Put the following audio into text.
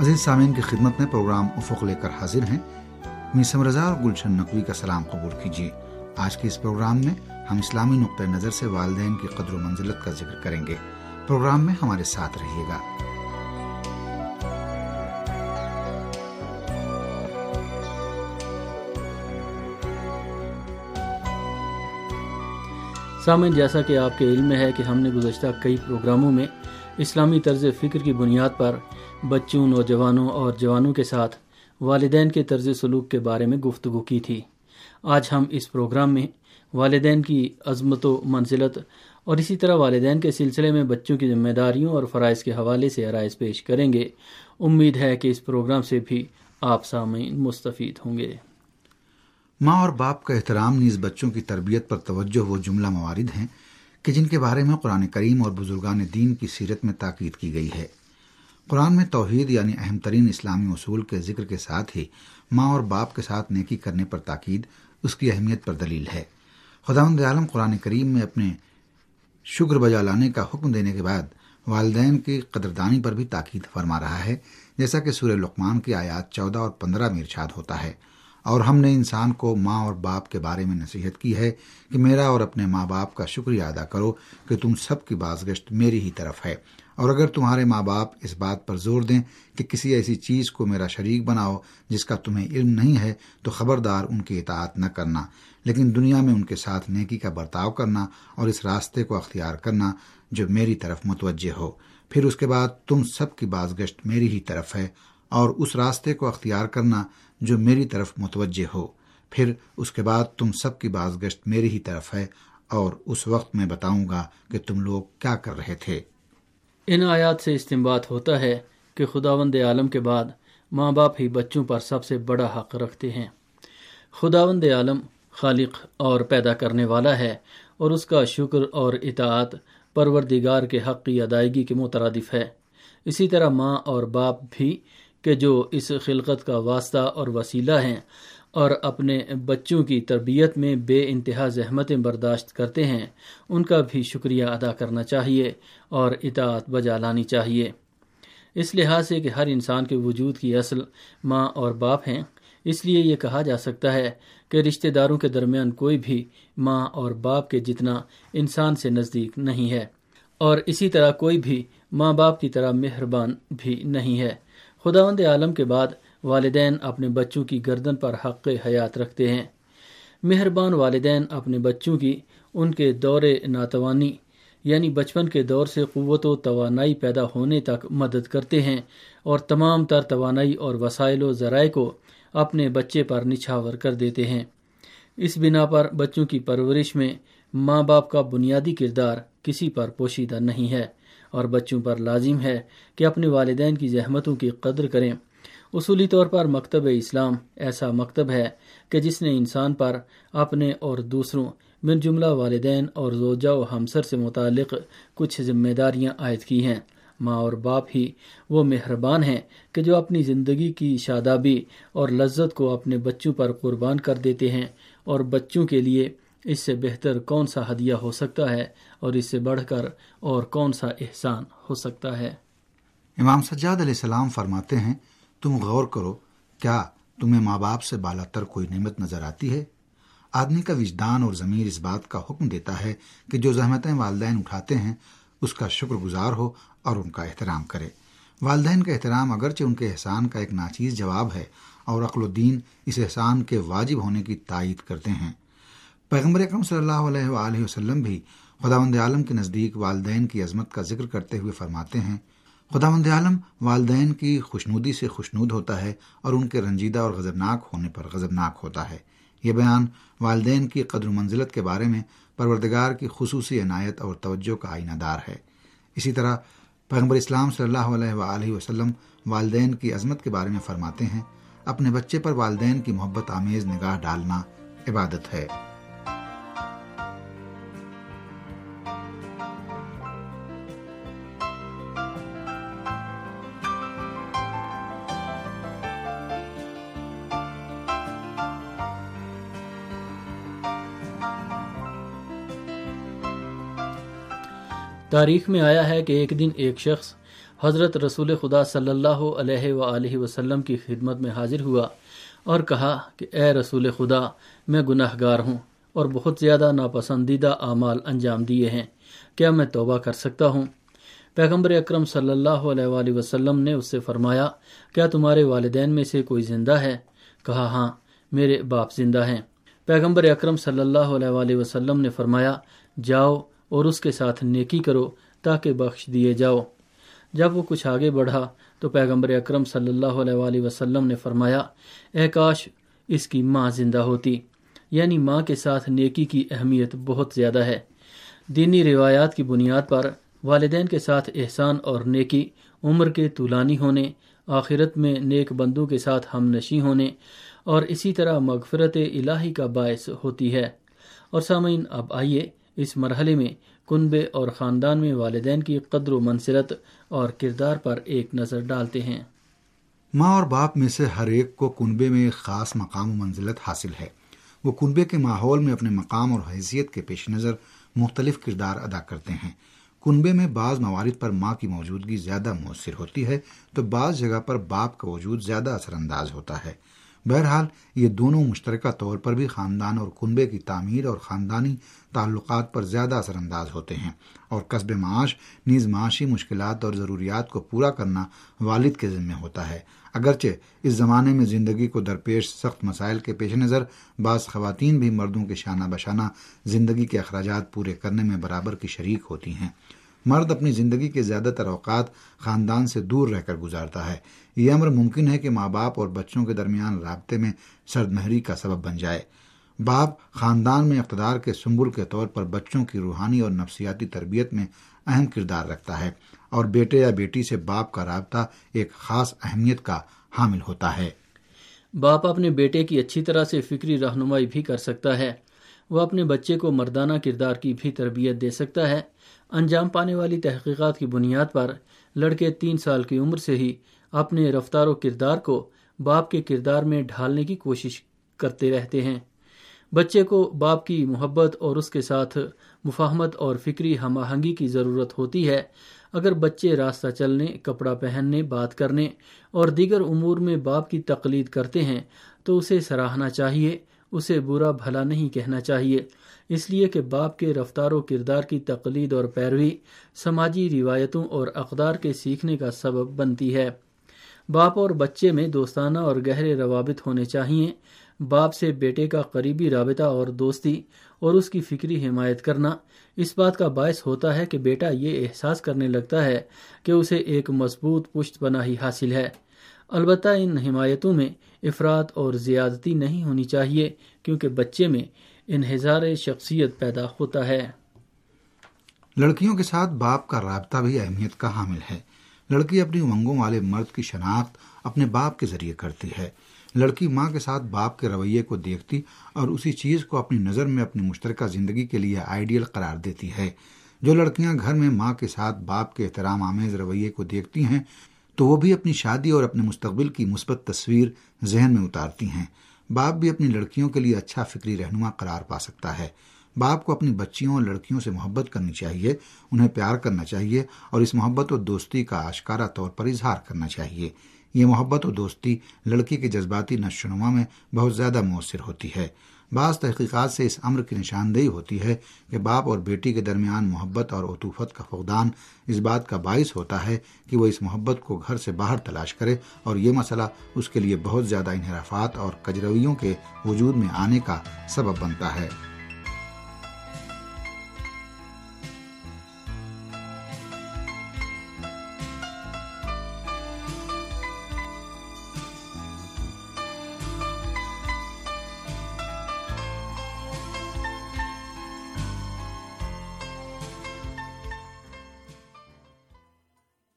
عزیز سامعین کی خدمت میں پروگرام افق لے کر حاضر ہیں۔ میسم رضا اور گلشن نقوی کا سلام قبول کیجیے۔ آج کے اس پروگرام میں ہم اسلامی نقطۂ نظر سے والدین کی قدر و منزلت کا ذکر کریں گے۔ پروگرام میں ہمارے ساتھ رہیے گا۔ سامعین، جیسا کہ آپ کے علم میں ہے کہ ہم نے گزشتہ کئی پروگراموں میں اسلامی طرز فکر کی بنیاد پر بچوں، نوجوانوں اور جوانوں کے ساتھ والدین کے طرز سلوک کے بارے میں گفتگو کی تھی۔ آج ہم اس پروگرام میں والدین کی عظمت و منزلت اور اسی طرح والدین کے سلسلے میں بچوں کی ذمہ داریوں اور فرائض کے حوالے سے عرائض پیش کریں گے۔ امید ہے کہ اس پروگرام سے بھی آپ سامعین مستفید ہوں گے۔ ماں اور باپ کا احترام نیز بچوں کی تربیت پر توجہ وہ جملہ موارد ہیں کہ جن کے بارے میں قرآن کریم اور بزرگان دین کی سیرت میں تاکید کی گئی ہے۔ قرآن میں توحید یعنی اہم ترین اسلامی اصول کے ذکر کے ساتھ ہی ماں اور باپ کے ساتھ نیکی کرنے پر تاکید اس کی اہمیت پر دلیل ہے۔ خدا عالم قرآن کریم میں اپنے شکر بجا لانے کا حکم دینے کے بعد والدین کی قدردانی پر بھی تاکید فرما رہا ہے، جیسا کہ سورہ لقمان کی آیات چودہ اور پندرہ میں ارشاد ہوتا ہے۔ اور ہم نے انسان کو ماں اور باپ کے بارے میں نصیحت کی ہے کہ میرا اور اپنے ماں باپ کا شکریہ ادا کرو کہ تم سب کی بازگشت میری ہی طرف ہے۔ اور اگر تمہارے ماں باپ اس بات پر زور دیں کہ کسی ایسی چیز کو میرا شریک بناؤ جس کا تمہیں علم نہیں ہے تو خبردار ان کی اطاعت نہ کرنا، لیکن دنیا میں ان کے ساتھ نیکی کا برتاؤ کرنا اور اس راستے کو اختیار کرنا جو میری طرف متوجہ ہو۔ پھر اس کے بعد تم سب کی بازگشت میری ہی طرف ہے۔ اور اس راستے کو اختیار کرنا جو میری طرف متوجہ ہو۔ پھر اس کے بعد تم سب کی بازگشت میری ہی طرف ہے اور اس وقت میں بتاؤں گا کہ تم لوگ کیا کر رہے تھے۔ ان آیات سے استعمال ہوتا ہے کہ خداوند عالم کے بعد ماں باپ ہی بچوں پر سب سے بڑا حق رکھتے ہیں۔ خداوند عالم خالق اور پیدا کرنے والا ہے اور اس کا شکر اور اطاعت پروردگار کے حق کی ادائیگی کے مترادف ہے۔ اسی طرح ماں اور باپ بھی کہ جو اس خلقت کا واسطہ اور وسیلہ ہیں اور اپنے بچوں کی تربیت میں بے انتہا زحمتیں برداشت کرتے ہیں، ان کا بھی شکریہ ادا کرنا چاہیے اور اطاعت بجا لانی چاہیے۔ اس لحاظ سے کہ ہر انسان کے وجود کی اصل ماں اور باپ ہیں، اس لیے یہ کہا جا سکتا ہے کہ رشتہ داروں کے درمیان کوئی بھی ماں اور باپ کے جتنا انسان سے نزدیک نہیں ہے، اور اسی طرح کوئی بھی ماں باپ کی طرح مہربان بھی نہیں ہے۔ خداوند عالم کے بعد والدین اپنے بچوں کی گردن پر حق حیات رکھتے ہیں۔ مہربان والدین اپنے بچوں کی ان کے دور ناتوانی یعنی بچپن کے دور سے قوت و توانائی پیدا ہونے تک مدد کرتے ہیں اور تمام تر توانائی اور وسائل و ذرائع کو اپنے بچے پر نچھاور کر دیتے ہیں۔ اس بنا پر بچوں کی پرورش میں ماں باپ کا بنیادی کردار کسی پر پوشیدہ نہیں ہے۔ اور بچوں پر لازم ہے کہ اپنے والدین کی زحمتوں کی قدر کریں۔ اصولی طور پر مکتب اسلام ایسا مکتب ہے کہ جس نے انسان پر اپنے اور دوسروں، من جملہ والدین اور زوجہ و ہمسر سے متعلق کچھ ذمہ داریاں عائد کی ہیں۔ ماں اور باپ ہی وہ مہربان ہیں کہ جو اپنی زندگی کی شادابی اور لذت کو اپنے بچوں پر قربان کر دیتے ہیں اور بچوں کے لیے اس سے بہتر کون سا ہدیہ ہو سکتا ہے اور اس سے بڑھ کر اور کون سا احسان ہو سکتا ہے؟ امام سجاد علیہ السلام فرماتے ہیں، تم غور کرو، کیا تمہیں ماں باپ سے بالا تر کوئی نعمت نظر آتی ہے؟ آدمی کا وجدان اور ضمیر اس بات کا حکم دیتا ہے کہ جو زحمتیں والدین اٹھاتے ہیں، اس کا شکر گزار ہو اور ان کا احترام کرے۔ والدین کا احترام اگرچہ ان کے احسان کا ایک ناچیز جواب ہے، اور عقل الدین اس احسان کے واجب ہونے کی تائید کرتے ہیں۔ پیغمبر اکرم صلی اللہ علیہ وآلہ وسلم بھی خداوند عالم کے نزدیک والدین کی عظمت کا ذکر کرتے ہوئے فرماتے ہیں خدا مند عالم والدین کی خوشنودی سے خوشنود ہوتا ہے اور ان کے رنجیدہ اور غضبناک ہونے پر غضبناک ہوتا ہے۔ یہ بیان والدین کی قدر و منزلت کے بارے میں پروردگار کی خصوصی عنایت اور توجہ کا آئینہ دار ہے۔ اسی طرح پیغمبر اسلام صلی اللہ علیہ وآلہ وسلم والدین کی عظمت کے بارے میں فرماتے ہیں، اپنے بچے پر والدین کی محبت آمیز نگاہ ڈالنا عبادت ہے۔ تاریخ میں آیا ہے کہ ایک دن ایک شخص حضرت رسول خدا صلی اللہ علیہ وآلہ وسلم کی خدمت میں حاضر ہوا اور کہا کہ اے رسول خدا، میں گناہ گار ہوں اور بہت زیادہ ناپسندیدہ اعمال انجام دیے ہیں۔ کیا میں توبہ کر سکتا ہوں؟ پیغمبر اکرم صلی اللہ علیہ وآلہ وسلم نے اس سے فرمایا، کیا تمہارے والدین میں سے کوئی زندہ ہے؟ کہا ہاں میرے باپ زندہ ہیں۔ پیغمبر اکرم صلی اللہ علیہ وآلہ وسلم نے فرمایا، جاؤ اور اس کے ساتھ نیکی کرو تاکہ بخش دیے جاؤ۔ جب وہ کچھ آگے بڑھا تو پیغمبر اکرم صلی اللہ علیہ وآلہ وسلم نے فرمایا، اے کاش، اس کی ماں زندہ ہوتی۔ یعنی ماں کے ساتھ نیکی کی اہمیت بہت زیادہ ہے۔ دینی روایات کی بنیاد پر والدین کے ساتھ احسان اور نیکی، عمر کے طولانی ہونے، آخرت میں نیک بندوں کے ساتھ ہم نشی ہونے، اور اسی طرح مغفرت الہی کا باعث ہوتی ہے۔ اور سامعین، اب آئیے اس مرحلے میں کنبے اور خاندان میں والدین کی قدر و منصرت اور کردار پر ایک نظر ڈالتے ہیں۔ ماں اور باپ میں سے ہر ایک کو کنبے میں ایک خاص مقام و منزلت حاصل ہے۔ وہ کنبے کے ماحول میں اپنے مقام اور حیثیت کے پیش نظر مختلف کردار ادا کرتے ہیں۔ کنبے میں بعض موارد پر ماں کی موجودگی زیادہ مؤثر ہوتی ہے تو بعض جگہ پر باپ کا وجود زیادہ اثر انداز ہوتا ہے۔ بہرحال یہ دونوں مشترکہ طور پر بھی خاندان اور کنبے کی تعمیر اور خاندانی تعلقات پر زیادہ اثر انداز ہوتے ہیں اور قصب معاش، نیز معاشی مشکلات اور ضروریات کو پورا کرنا والد کے ذمے ہوتا ہے۔ اگرچہ اس زمانے میں زندگی کو درپیش سخت مسائل کے پیش نظر، بعض خواتین بھی مردوں کے شانہ بشانہ زندگی کے اخراجات پورے کرنے میں برابر کی شریک ہوتی ہیں۔ مرد اپنی زندگی کے زیادہ تر اوقات خاندان سے دور رہ کر گزارتا ہے۔ یہ امر ممکن ہے کہ ماں باپ اور بچوں کے درمیان رابطے میں سرد مہری کا سبب بن جائے۔ باپ خاندان میں اقتدار کے سنبل کے طور پر بچوں کی روحانی اور نفسیاتی تربیت میں اہم کردار رکھتا ہے اور بیٹے یا بیٹی سے باپ کا رابطہ ایک خاص اہمیت کا حامل ہوتا ہے۔ باپ اپنے بیٹے کی اچھی طرح سے فکری رہنمائی بھی کر سکتا ہے۔ وہ اپنے بچے کو مردانہ کردار کی بھی تربیت دے سکتا ہے۔ انجام پانے والی تحقیقات کی بنیاد پر لڑکے تین سال کی عمر سے ہی اپنے رفتار و کردار کو باپ کے کردار میں ڈھالنے کی کوشش کرتے رہتے ہیں۔ بچے کو باپ کی محبت اور اس کے ساتھ مفاہمت اور فکری ہم آہنگی کی ضرورت ہوتی ہے۔ اگر بچے راستہ چلنے، کپڑا پہننے، بات کرنے اور دیگر امور میں باپ کی تقلید کرتے ہیں تو اسے سراہنا چاہیے۔ اسے برا بھلا نہیں کہنا چاہیے۔ اس لیے کہ باپ کے رفتار و کردار کی تقلید اور پیروی سماجی روایتوں اور اقدار کے سیکھنے کا سبب بنتی ہے۔ باپ اور بچے میں دوستانہ اور گہرے روابط ہونے چاہیے۔ باپ سے بیٹے کا قریبی رابطہ اور دوستی اور اس کی فکری حمایت کرنا۔ اس بات کا باعث ہوتا ہے کہ بیٹا یہ احساس کرنے لگتا ہے کہ اسے ایک مضبوط پشت پناہی حاصل ہے۔ البتہ ان حمایتوں میں افراد اور زیادتی نہیں ہونی چاہیے، کیونکہ بچے میں انحصار شخصیت پیدا ہوتا ہے۔ لڑکیوں کے ساتھ باپ کا رابطہ بھی اہمیت کا حامل ہے۔ لڑکی اپنی امنگوں والے مرد کی شناخت اپنے باپ کے ذریعے کرتی ہے۔ لڑکی ماں کے ساتھ باپ کے رویے کو دیکھتی اور اسی چیز کو اپنی نظر میں اپنی مشترکہ زندگی کے لیے آئیڈیل قرار دیتی ہے۔ جو لڑکیاں گھر میں ماں کے ساتھ باپ کے احترام آمیز رویے کو دیکھتی ہیں تو وہ بھی اپنی شادی اور اپنے مستقبل کی مثبت تصویر ذہن میں اتارتی ہیں۔ باپ بھی اپنی لڑکیوں کے لیے اچھا فکری رہنما قرار پا سکتا ہے۔ باپ کو اپنی بچیوں اور لڑکیوں سے محبت کرنی چاہیے، انہیں پیار کرنا چاہیے اور اس محبت و دوستی کا آشکارا طور پر اظہار کرنا چاہیے۔ یہ محبت و دوستی لڑکی کے جذباتی نشوونما میں بہت زیادہ مؤثر ہوتی ہے۔ بعض تحقیقات سے اس امر کی نشاندہی ہوتی ہے کہ باپ اور بیٹی کے درمیان محبت اور عطوفت کا فقدان اس بات کا باعث ہوتا ہے کہ وہ اس محبت کو گھر سے باہر تلاش کرے اور یہ مسئلہ اس کے لیے بہت زیادہ انحرافات اور کجرویوں کے وجود میں آنے کا سبب بنتا ہے۔